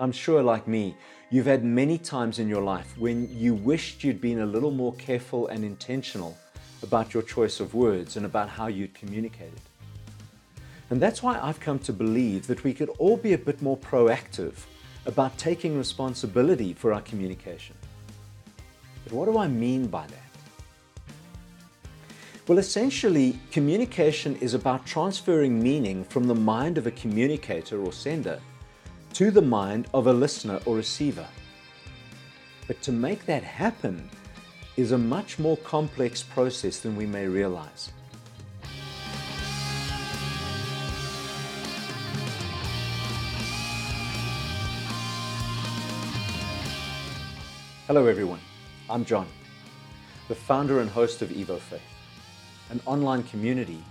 I'm sure, like me, you've had many times in your life when you wished you'd been a little more careful and intentional about your choice of words and about how you'd communicated. And that's why I've come to believe that we could all be a bit more proactive about taking responsibility for our communication. But what do I mean by that? Well, essentially, communication is about transferring meaning from the mind of a communicator or sender to the mind of a listener or receiver. But to make that happen is a much more complex process than we may realize. Hello, everyone. I'm John, the founder and host of Evo Faith, an online community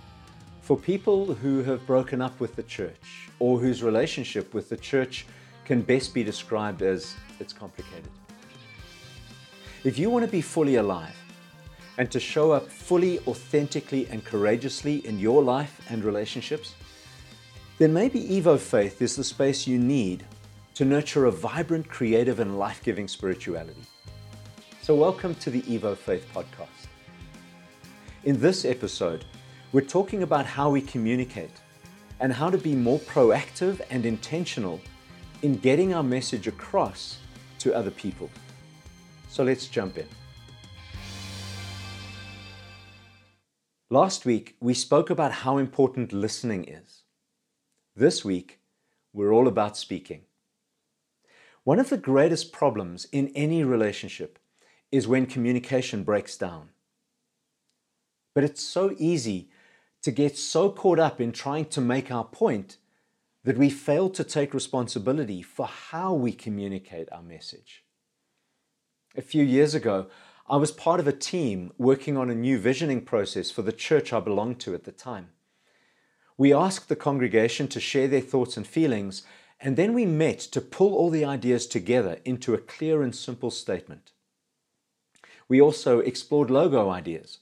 for people who have broken up with the church or whose relationship with the church can best be described as it's complicated. If you want to be fully alive and to show up fully, authentically, and courageously in your life and relationships, then maybe Evo Faith is the space you need to nurture a vibrant, creative, and life giving spirituality. So, welcome to the Evo Faith podcast. In this episode, we're talking about how we communicate and how to be more proactive and intentional in getting our message across to other people. So let's jump in. Last week, we spoke about how important listening is. This week, we're all about speaking. One of the greatest problems in any relationship is when communication breaks down. But it's so easy to get so caught up in trying to make our point that we fail to take responsibility for how we communicate our message. A few years ago, I was part of a team working on a new visioning process for the church I belonged to at the time. We asked the congregation to share their thoughts and feelings, and then we met to pull all the ideas together into a clear and simple statement. We also explored logo ideas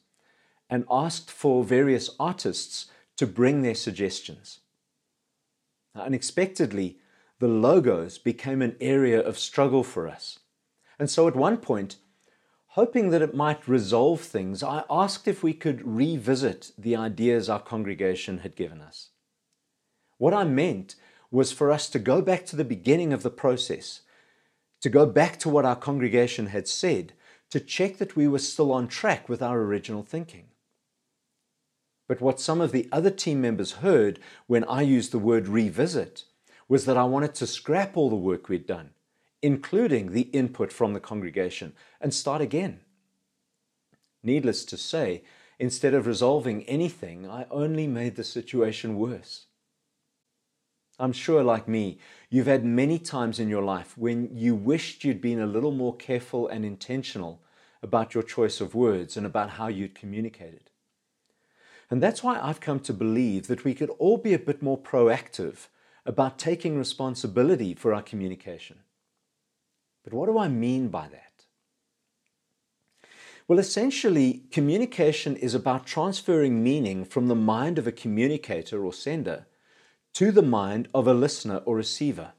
and asked for various artists to bring their suggestions. Now, unexpectedly, the logos became an area of struggle for us. And so at one point, hoping that it might resolve things, I asked if we could revisit the ideas our congregation had given us. What I meant was for us to go back to the beginning of the process, to go back to what our congregation had said, to check that we were still on track with our original thinking. But what some of the other team members heard when I used the word revisit was that I wanted to scrap all the work we'd done, including the input from the congregation, and start again. Needless to say, instead of resolving anything, I only made the situation worse. I'm sure, like me, you've had many times in your life when you wished you'd been a little more careful and intentional about your choice of words and about how you'd communicated. And that's why I've come to believe that we could all be a bit more proactive about taking responsibility for our communication. But what do I mean by that? Well, essentially, communication is about transferring meaning from the mind of a communicator or sender to the mind of a listener or receiver.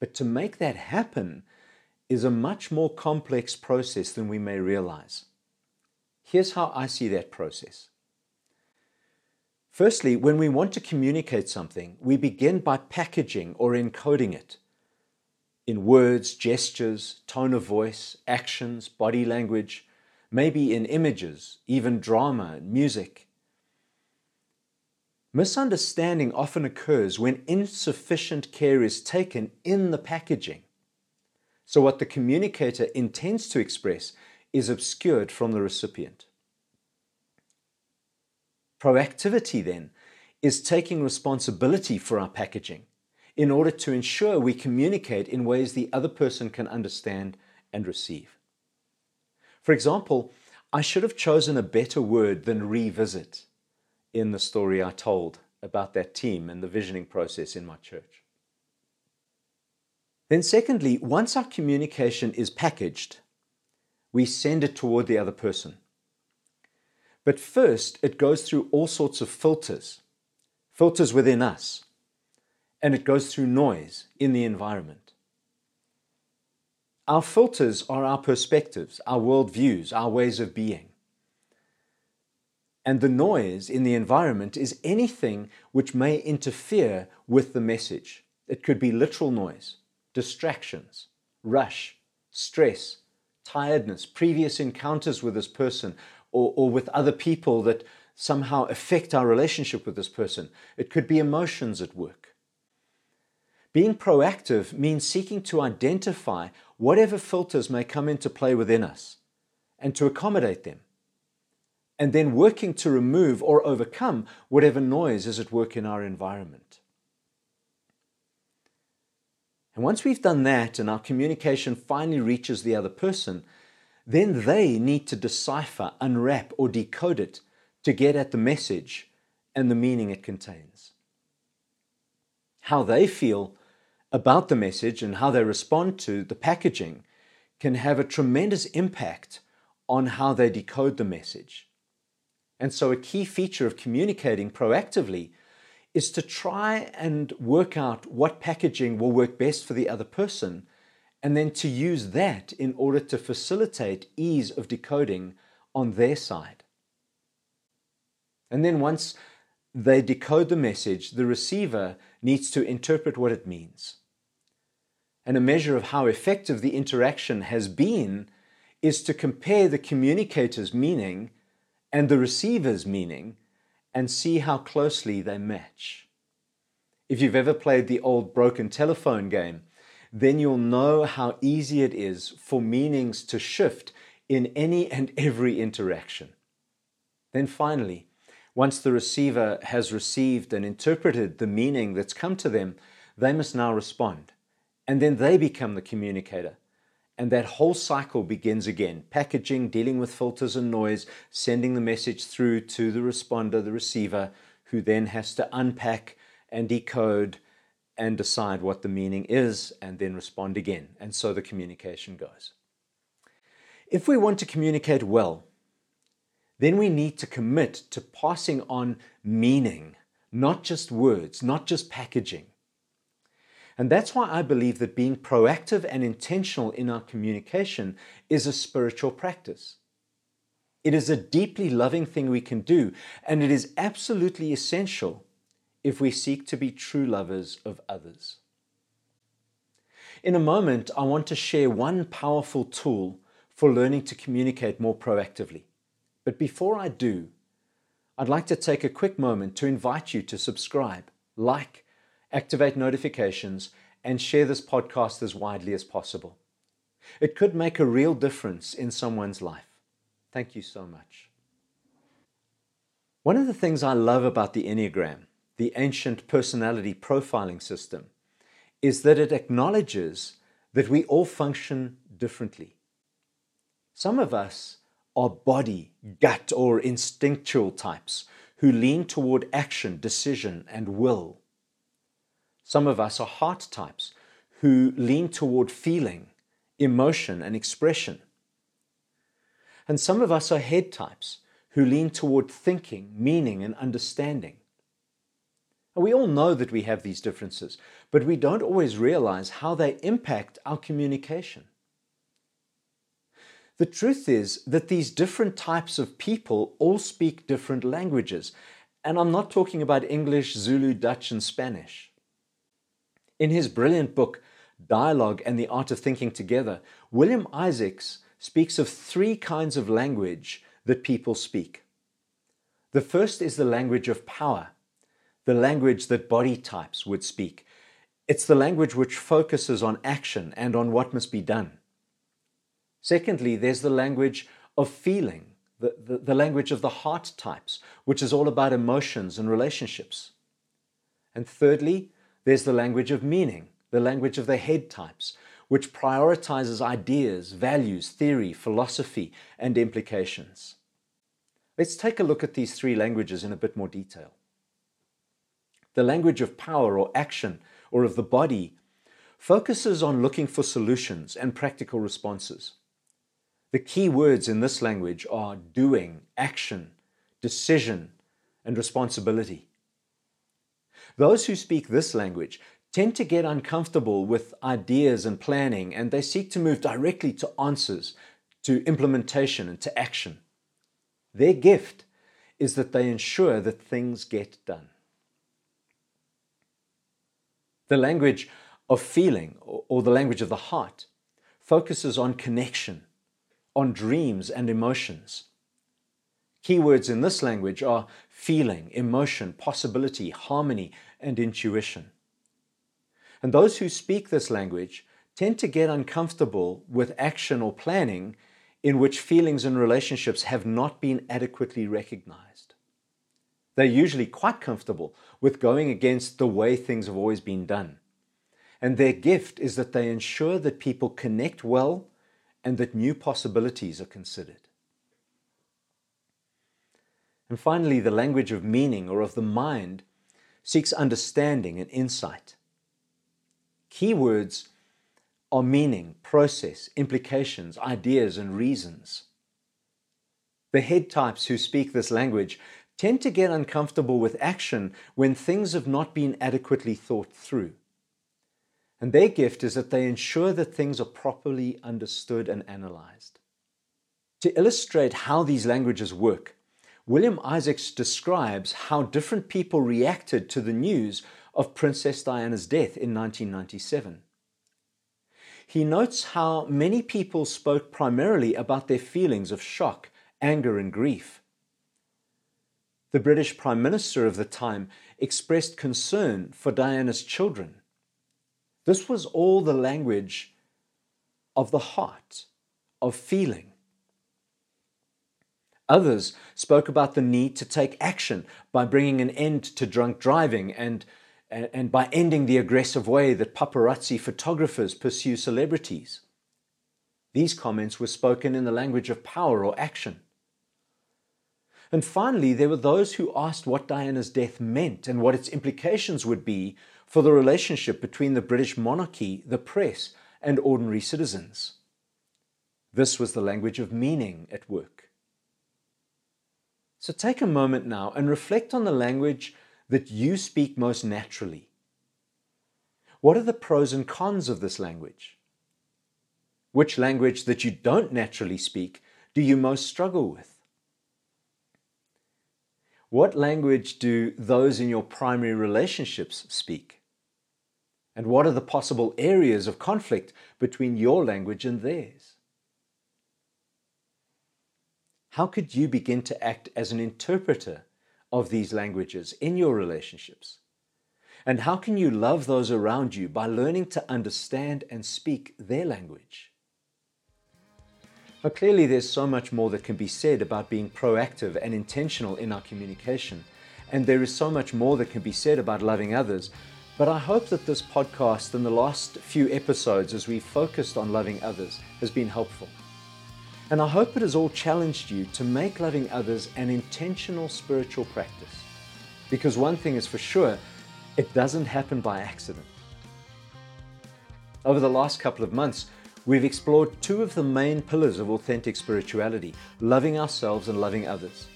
But to make that happen is a much more complex process than we may realize. Here's how I see that process. Firstly, when we want to communicate something, we begin by packaging or encoding it in words, gestures, tone of voice, actions, body language, maybe in images, even drama and music. Misunderstanding often occurs when insufficient care is taken in the packaging. So, what the communicator intends to express is obscured from the recipient. Proactivity, then, is taking responsibility for our packaging in order to ensure we communicate in ways the other person can understand and receive. For example, I should have chosen a better word than revisit in the story I told about that team and the visioning process in my church. Then, secondly, once our communication is packaged, we send it toward the other person. But first, it goes through all sorts of filters, filters within us. and it goes through noise in the environment. Our filters are our perspectives, our worldviews, our ways of being. And the noise in the environment is anything which may interfere with the message. It could be literal noise, distractions, rush, stress, tiredness, previous encounters with this person or, or with other people that somehow affect our relationship with this person. It could be emotions at work. Being proactive means seeking to identify whatever filters may come into play within us and to accommodate them. And then working to remove or overcome whatever noise is at work in our environment. And once we've done that and our communication finally reaches the other person, then they need to decipher, unwrap, or decode it to get at the message and the meaning it contains. How they feel about the message and how they respond to the packaging can have a tremendous impact on how they decode the message. And so, a key feature of communicating proactively is to try and work out what packaging will work best for the other person, and then to use that in order to facilitate ease of decoding on their side. And then, once they decode the message, the receiver needs to interpret what it means. And a measure of how effective the interaction has been is to compare the communicator's meaning and the receiver's meaning and see how closely they match. If you've ever played the old broken telephone game, then you'll know how easy it is for meanings to shift in any and every interaction. Then finally, once the receiver has received and interpreted the meaning that's come to them, they must now respond. And then they become the communicator. And that whole cycle begins again packaging, dealing with filters and noise, sending the message through to the responder, the receiver, who then has to unpack and decode and decide what the meaning is and then respond again. And so the communication goes. If we want to communicate well, then we need to commit to passing on meaning, not just words, not just packaging. And that's why I believe that being proactive and intentional in our communication is a spiritual practice. It is a deeply loving thing we can do, and it is absolutely essential if we seek to be true lovers of others. In a moment, I want to share one powerful tool for learning to communicate more proactively. But before I do, I'd like to take a quick moment to invite you to subscribe, like, activate notifications, and share this podcast as widely as possible. It could make a real difference in someone's life. Thank you so much. One of the things I love about the Enneagram, the ancient personality profiling system, is that it acknowledges that we all function differently. Some of us are body, gut, or instinctual types who lean toward action, decision, and will. Some of us are heart types who lean toward feeling, emotion, and expression. And some of us are head types who lean toward thinking, meaning, and understanding. We all know that we have these differences, but we don't always realize how they impact our communication. The truth is that these different types of people all speak different languages. And I'm not talking about English, Zulu, Dutch, and Spanish. In his brilliant book, Dialogue and the Art of Thinking Together, William Isaacs speaks of three kinds of language that people speak. The first is the language of power, the language that body types would speak. It's the language which focuses on action and on what must be done. Secondly, there's the language of feeling, the, the, the, language of the heart types, which is all about emotions and relationships. And thirdly, there's the language of meaning, the language of the head types, which prioritizes ideas, values, theory, philosophy, and implications. Let's take a look at these three languages in a bit more detail. The language of power or action or of the body focuses on looking for solutions and practical responses. The key words in this language are doing, action, decision, and responsibility. Those who speak this language tend to get uncomfortable with ideas and planning, and they seek to move directly to answers, to implementation, and to action. Their gift is that they ensure that things get done. The language of feeling, or the language of the heart, focuses on connection, on dreams and emotions. Keywords in this language are feeling, emotion, possibility, harmony, and intuition. And those who speak this language tend to get uncomfortable with action or planning in which feelings and relationships have not been adequately recognized. They're usually quite comfortable with going against the way things have always been done. And their gift is that they ensure that people connect well and that new possibilities are considered. And finally, the language of meaning or of the mind seeks understanding and insight. Keywords are meaning, process, implications, ideas, and reasons. The head types who speak this language tend to get uncomfortable with action when things have not been adequately thought through. And their gift is that they ensure that things are properly understood and analyzed. To illustrate how these languages work, William Isaacs describes how different people reacted to the news of Princess Diana's death in 1997. He notes how many people spoke primarily about their feelings of shock, anger, and grief. The British Prime Minister of the time expressed concern for Diana's children this was all the language of the heart, of feeling. Others spoke about the need to take action by bringing an end to drunk driving and, and by ending the aggressive way that paparazzi photographers pursue celebrities. These comments were spoken in the language of power or action. And finally, there were those who asked what Diana's death meant and what its implications would be for the relationship between the British monarchy, the press, and ordinary citizens. This was the language of meaning at work. So take a moment now and reflect on the language that you speak most naturally. What are the pros and cons of this language? Which language that you don't naturally speak do you most struggle with? What language do those in your primary relationships speak? And what are the possible areas of conflict between your language and theirs? How could you begin to act as an interpreter of these languages in your relationships? And how can you love those around you by learning to understand and speak their language? Now, clearly, there's so much more that can be said about being proactive and intentional in our communication, and there is so much more that can be said about loving others. But I hope that this podcast and the last few episodes, as we focused on loving others, has been helpful. And I hope it has all challenged you to make loving others an intentional spiritual practice. Because one thing is for sure, it doesn't happen by accident. Over the last couple of months, we've explored two of the main pillars of authentic spirituality loving ourselves and loving others.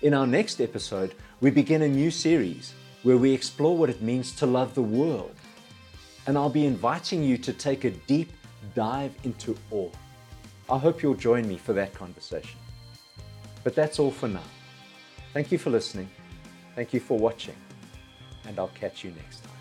In our next episode, we begin a new series where we explore what it means to love the world. And I'll be inviting you to take a deep dive into awe. I hope you'll join me for that conversation. But that's all for now. Thank you for listening. Thank you for watching. And I'll catch you next time.